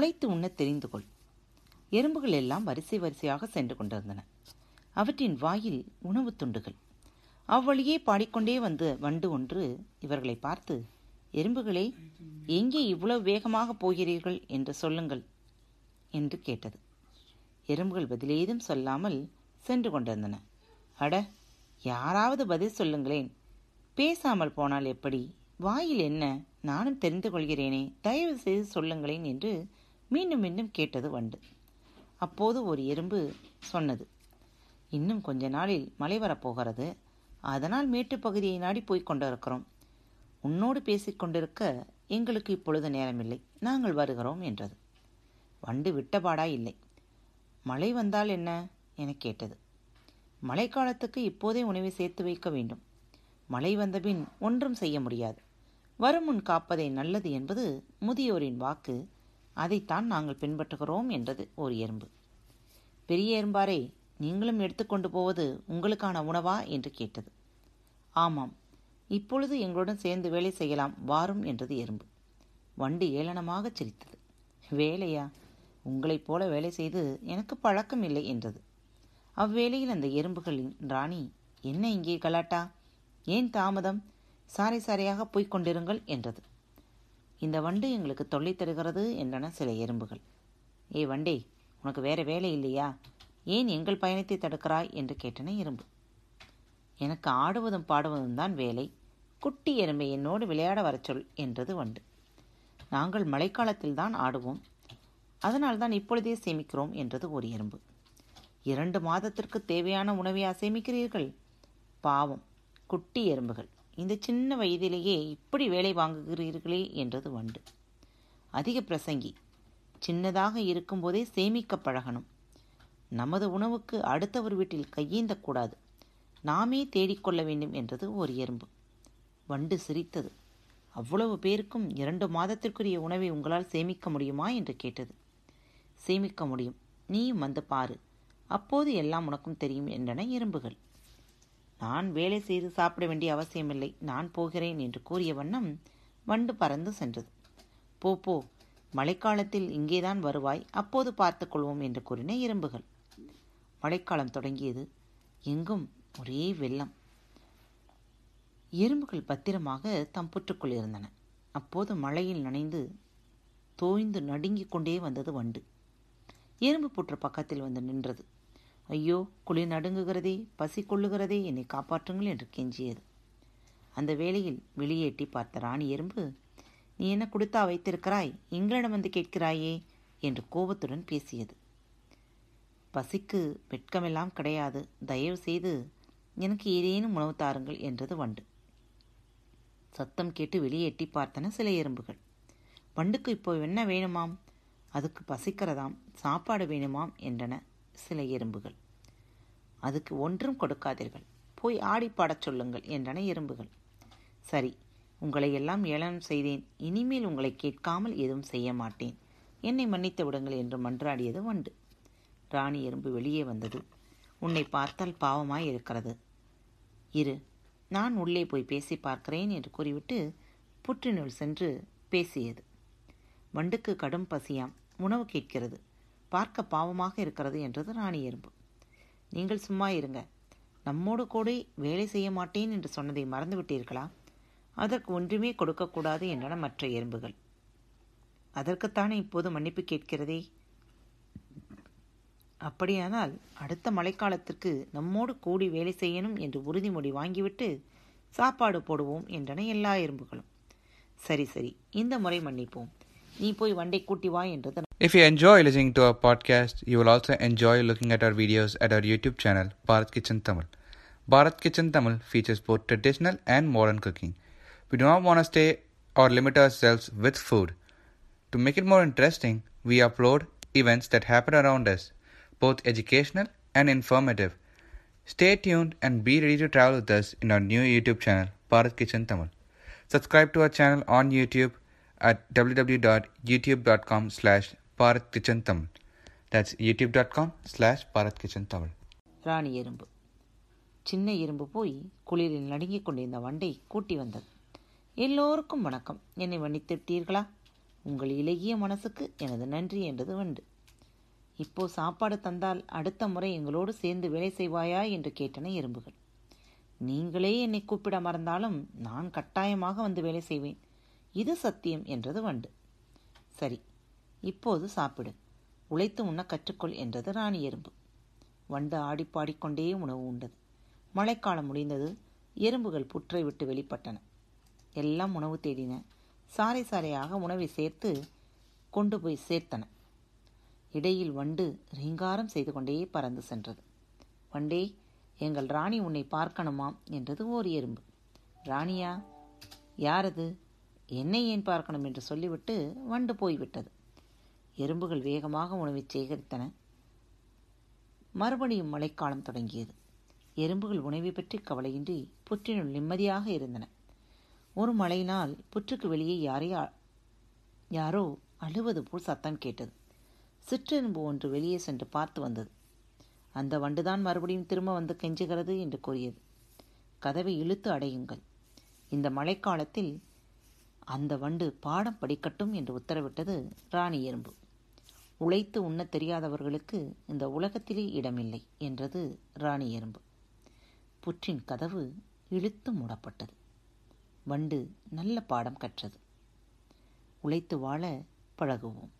முளைத்து உண்ண தெரிந்து கொள். எறும்புகள் எல்லாம் வரிசை வரிசையாக சென்று கொண்டிருந்தன. அவற்றின் வாயில் உணவுத் துண்டுகள். அவ்வழியே பாடிக்கொண்டே வந்து வண்டு ஒன்று இவர்களை பார்த்து எறும்புகளே எங்கே இவ்வளவு வேகமாக போகிறீர்கள் என்று சொல்லுங்கள் என்று கேட்டது. எறும்புகள் பதிலேதும் சொல்லாமல் சென்று கொண்டிருந்தன. அட யாராவது பதில் சொல்லுங்களேன். பேசாமல் போனால் எப்படி? வாயில் என்ன? நானும் தெரிந்து கொள்கிறேனே. தயவு செய்து சொல்லுங்களேன் என்று மீண்டும் மீண்டும் கேட்டது வண்டு. அப்போது ஒரு எறும்பு சொன்னது இன்னும் கொஞ்ச நாளில் மழை வரப்போகிறது அதனால் மேட்டுப் பகுதியை நாடி போய்க் கொண்டிருக்கிறோம். உன்னோடு பேசிக் கொண்டிருக்க எங்களுக்கு இப்பொழுது நேரமில்லை. நாங்கள் வருகிறோம் என்றது. வண்டு விட்டபாடா இல்லை. மழை வந்தால் என்ன? என கேட்டது. மழைக்காலத்துக்கு இப்போதே உணவை சேர்த்து வைக்க வேண்டும். மழை வந்தபின் ஒன்றும் செய்ய முடியாது. வரும் முன் காப்பதே நல்லது என்பது முதியோரின் வாக்கு. அதைத்தான் நாங்கள் பின்பற்றுகிறோம் என்றது ஒரு எறும்பு. பெரிய எறும்பாரே நீங்களும் எடுத்துக்கொண்டு போவது உங்களுக்கான உணவா? என்று கேட்டது. ஆமாம் இப்பொழுது எங்களுடன் சேர்ந்து வேலை செய்யலாம் வாரும் என்றது எறும்பு. வண்டு ஏளனமாகச் சிரித்தது. வேலையா? உங்களைப் போல வேலை செய்து எனக்கு பழக்கம் இல்லை என்றது. அவ்வேளையில் அந்த எறும்புகளின் ராணி என்ன இங்கே கலாட்டா? ஏன் தாமதம்? சாரை சாரையாக போய்க் கொண்டிருங்கள் என்றது. இந்த வண்டு எங்களுக்கு தொல்லை தருகிறது என்றன சில எறும்புகள். ஏ வண்டே உனக்கு வேற வேலை இல்லையா? ஏன் எங்கள் பயணத்தை தடுக்கிறாய்? என்று கேட்டன எறும்பு. எனக்கு ஆடுவதும் பாடுவதும் தான் வேலை. குட்டி எறும்பை என்னோடு விளையாட வரச் சொல் என்றது வண்டு. நாங்கள் மழைக்காலத்தில் தான் ஆடுவோம். அதனால் தான் இப்பொழுதே சேமிக்கிறோம் என்றது ஒரு எறும்பு. இரண்டு மாதத்திற்கு தேவையான உணவையா சேமிக்கிறீர்கள்? பாவம் குட்டி எறும்புகள். இந்த சின்ன வயதிலேயே இப்படி வேலை வாங்குகிறீர்களே என்றது வண்டு. அதிக பிரசங்கி சின்னதாக இருக்கும்போதே சேமிக்க பழகணும். நமது உணவுக்கு அடுத்தவர் வீட்டில் கையேந்தக்கூடாது. நாமே தேடிக்கொள்ள வேண்டும் என்றது ஒரு எறும்பு. வண்டு சிரித்தது. அவ்வளவு பேருக்கும் இரண்டு மாதத்திற்குரிய உணவை உங்களால் சேமிக்க முடியுமா என்று கேட்டது. சேமிக்க முடியும். நீயும் வந்து பாரு. அப்போது எல்லாம் உனக்கும் தெரியும் என்றன எறும்புகள். நான் வேலை செய்து சாப்பிட வேண்டிய அவசியமில்லை. நான் போகிறேன் என்று கூறிய வண்ணம் வண்டு பறந்து சென்றது. போ போ. மழைக்காலத்தில் இங்கேதான் வருவாய். அப்போது பார்த்துக்கொள்வோம் என்று கூறின எறும்புகள் மழைக்காலம் தொடங்கியது. எங்கும் ஒரே வெள்ளம். எறும்புகள் பத்திரமாக தம் புற்றுக்குள் இருந்தன. அப்போது மழையில் நனைந்து தோய்ந்து நடுங்கிக் கொண்டே வந்தது வண்டு. எறும்பு புற்று பக்கத்தில் வந்து நின்றது. ஐயோ குளிர் நடுங்குகிறதே பசி கொள்ளுகிறதே என்னை காப்பாற்றுங்கள் என்று கெஞ்சியது. அந்த வேளையில் வெளியேட்டி பார்த்த ராணி எறும்பு நீ என்ன கொடுத்தா வைத்திருக்கிறாய்? எங்களிடம் வந்து கேட்கிறாயே? என்று கோபத்துடன் பேசியது. பசிக்கு வெட்கமெல்லாம் கிடையாது. தயவு செய்து எனக்கு ஏதேனும் உணவு தாருங்கள் என்றது வண்டு. சத்தம் கேட்டு வெளியேட்டி பார்த்தன சில எறும்புகள். வண்டுக்கு இப்போ என்ன வேணுமாம்? அதுக்கு பசிக்கிறதாம். சாப்பாடு வேணுமாம்? என்றன. சில எறும்புகள் அதுக்கு ஒன்றும் கொடுக்காதீர்கள். போய் ஆடிப்பாடச் சொல்லுங்கள் என்றன எறும்புகள் சரி உங்களை எல்லாம் ஏளனம் செய்தேன். இனிமேல் உங்களை கேட்காமல் எதுவும் செய்ய மாட்டேன். என்னை மன்னித்து விடுங்கள் என்று மன்றாடியது வண்டு. ராணி எறும்பு வெளியே வந்தது. உன்னை பார்த்தால் பாவமாய் இருக்கிறது இரு நான் உள்ளே போய் பேசி பார்க்கிறேன் என்று கூறிவிட்டு புற்றினுள் சென்று பேசியது. வண்டுக்கு கடும் பசியாம். உணவு கேட்கிறது. பார்க்க பாவமாக இருக்கிறது என்றது ராணி எறும்பு. நீங்கள் சும்மா இருங்க. நம்மோடு கூட வேலை செய்ய மாட்டேன் என்று சொன்னதை மறந்துவிட்டீர்களா அதற்கு ஒன்றுமே கொடுக்கக்கூடாது என்றன மற்ற எறும்புகள். அதற்குத்தானே இப்போது மன்னிப்பு கேட்கிறதே? அப்படியானால் அடுத்த மழைக்காலத்திற்கு நம்மோடு கூடி வேலை செய்யணும் என்று உறுதிமொழி வாங்கிவிட்டு சாப்பாடு போடுவோம் என்றன எல்லா எறும்புகளும். சரி சரி. இந்த முறை மன்னிப்போம். நீ போய் வண்டை கூட்டி வா என்றது If you enjoy listening to our podcast, you will also enjoy looking at our videos at our YouTube channel, Bharat Kitchen Tamil. Bharat Kitchen Tamil features both traditional and modern cooking. We do not want to stay or limit ourselves with food. To make it more interesting, we upload events that happen around us, both educational and informative. Stay tuned and be ready to travel with us in our new YouTube channel, Bharat Kitchen Tamil. Subscribe to our channel on YouTube at www.youtube.com slash Bharat Kitchen Tamil. That's YouTube dot com slash Bharat Kitchen Tamil. ராணி எறும்பு. சின்ன எறும்பு போய் குளிரில் நடுங்கிக் கொண்டிருந்த வண்டை கூட்டி வந்தது. எல்லோருக்கும் வணக்கம். என்னை மன்னித்து உங்கள் இலகிய மனசுக்கு எனது நன்றி என்றது வண்டு இப்போ சாப்பாடு தந்தால் அடுத்த முறை எங்களோடு சேர்ந்து வேலை செய்வாயா என்று கேட்டன எறும்புகள். நீங்களே என்னை கூப்பிட மறந்தாலும் நான் கட்டாயமாக வந்து வேலை செய்வேன். இது சத்தியம் என்றது வண்டு சரி இப்போது சாப்பிடு. உழைத்து உண்ண கற்றுக்கொள் என்றது ராணி எறும்பு. வண்டு ஆடிப்பாடிக்கொண்டே உணவு உண்டது. மழைக்காலம் முடிந்தது எறும்புகள் புற்றை விட்டு வெளிப்பட்டன. எல்லாம் உணவு தேடின. சாறை சாறையாக உணவை சேர்த்து கொண்டு போய் சேர்த்தன. இடையில் வண்டு ரீங்காரம் செய்து கொண்டே பறந்து சென்றது. வண்டே எங்கள் ராணி உன்னை பார்க்கணுமாம் என்றது ஓர் எறும்பு. ராணியா யாரது? என்னை ஏன் பார்க்கணும்? என்று சொல்லிவிட்டு வண்டு போய்விட்டது. எறும்புகள் வேகமாக உணவை சேகரித்தன. மறுபடியும் மழைக்காலம் தொடங்கியது. எறும்புகள் உணவை பற்றி கவலையின்றி புற்றினுள் நிம்மதியாக இருந்தன. ஒரு மழையினால் புற்றுக்கு வெளியே யாரையா யாரோ அழுவது போல் சத்தம் கேட்டது. சிற்றெறும்பு ஒன்று வெளியே சென்று பார்த்து வந்தது. அந்த வண்டுதான் மறுபடியும் திரும்ப வந்து கெஞ்சுகிறது என்று கூறியது. கதவை இழுத்து அடையுங்கள். இந்த மழைக்காலத்தில் அந்த வண்டு பாடம் படிக்கட்டும் என்று உத்தரவிட்டது ராணி எறும்பு. உழைத்து உண்ணத் தெரியாதவர்களுக்கு இந்த உலகத்திலே இடமில்லை என்றது ராணி எறும்பு. புற்றின் கதவு இழுத்து மூடப்பட்டது. வண்டு நல்ல பாடம் கற்றது. உழைத்து வாழ பழகுவோம்.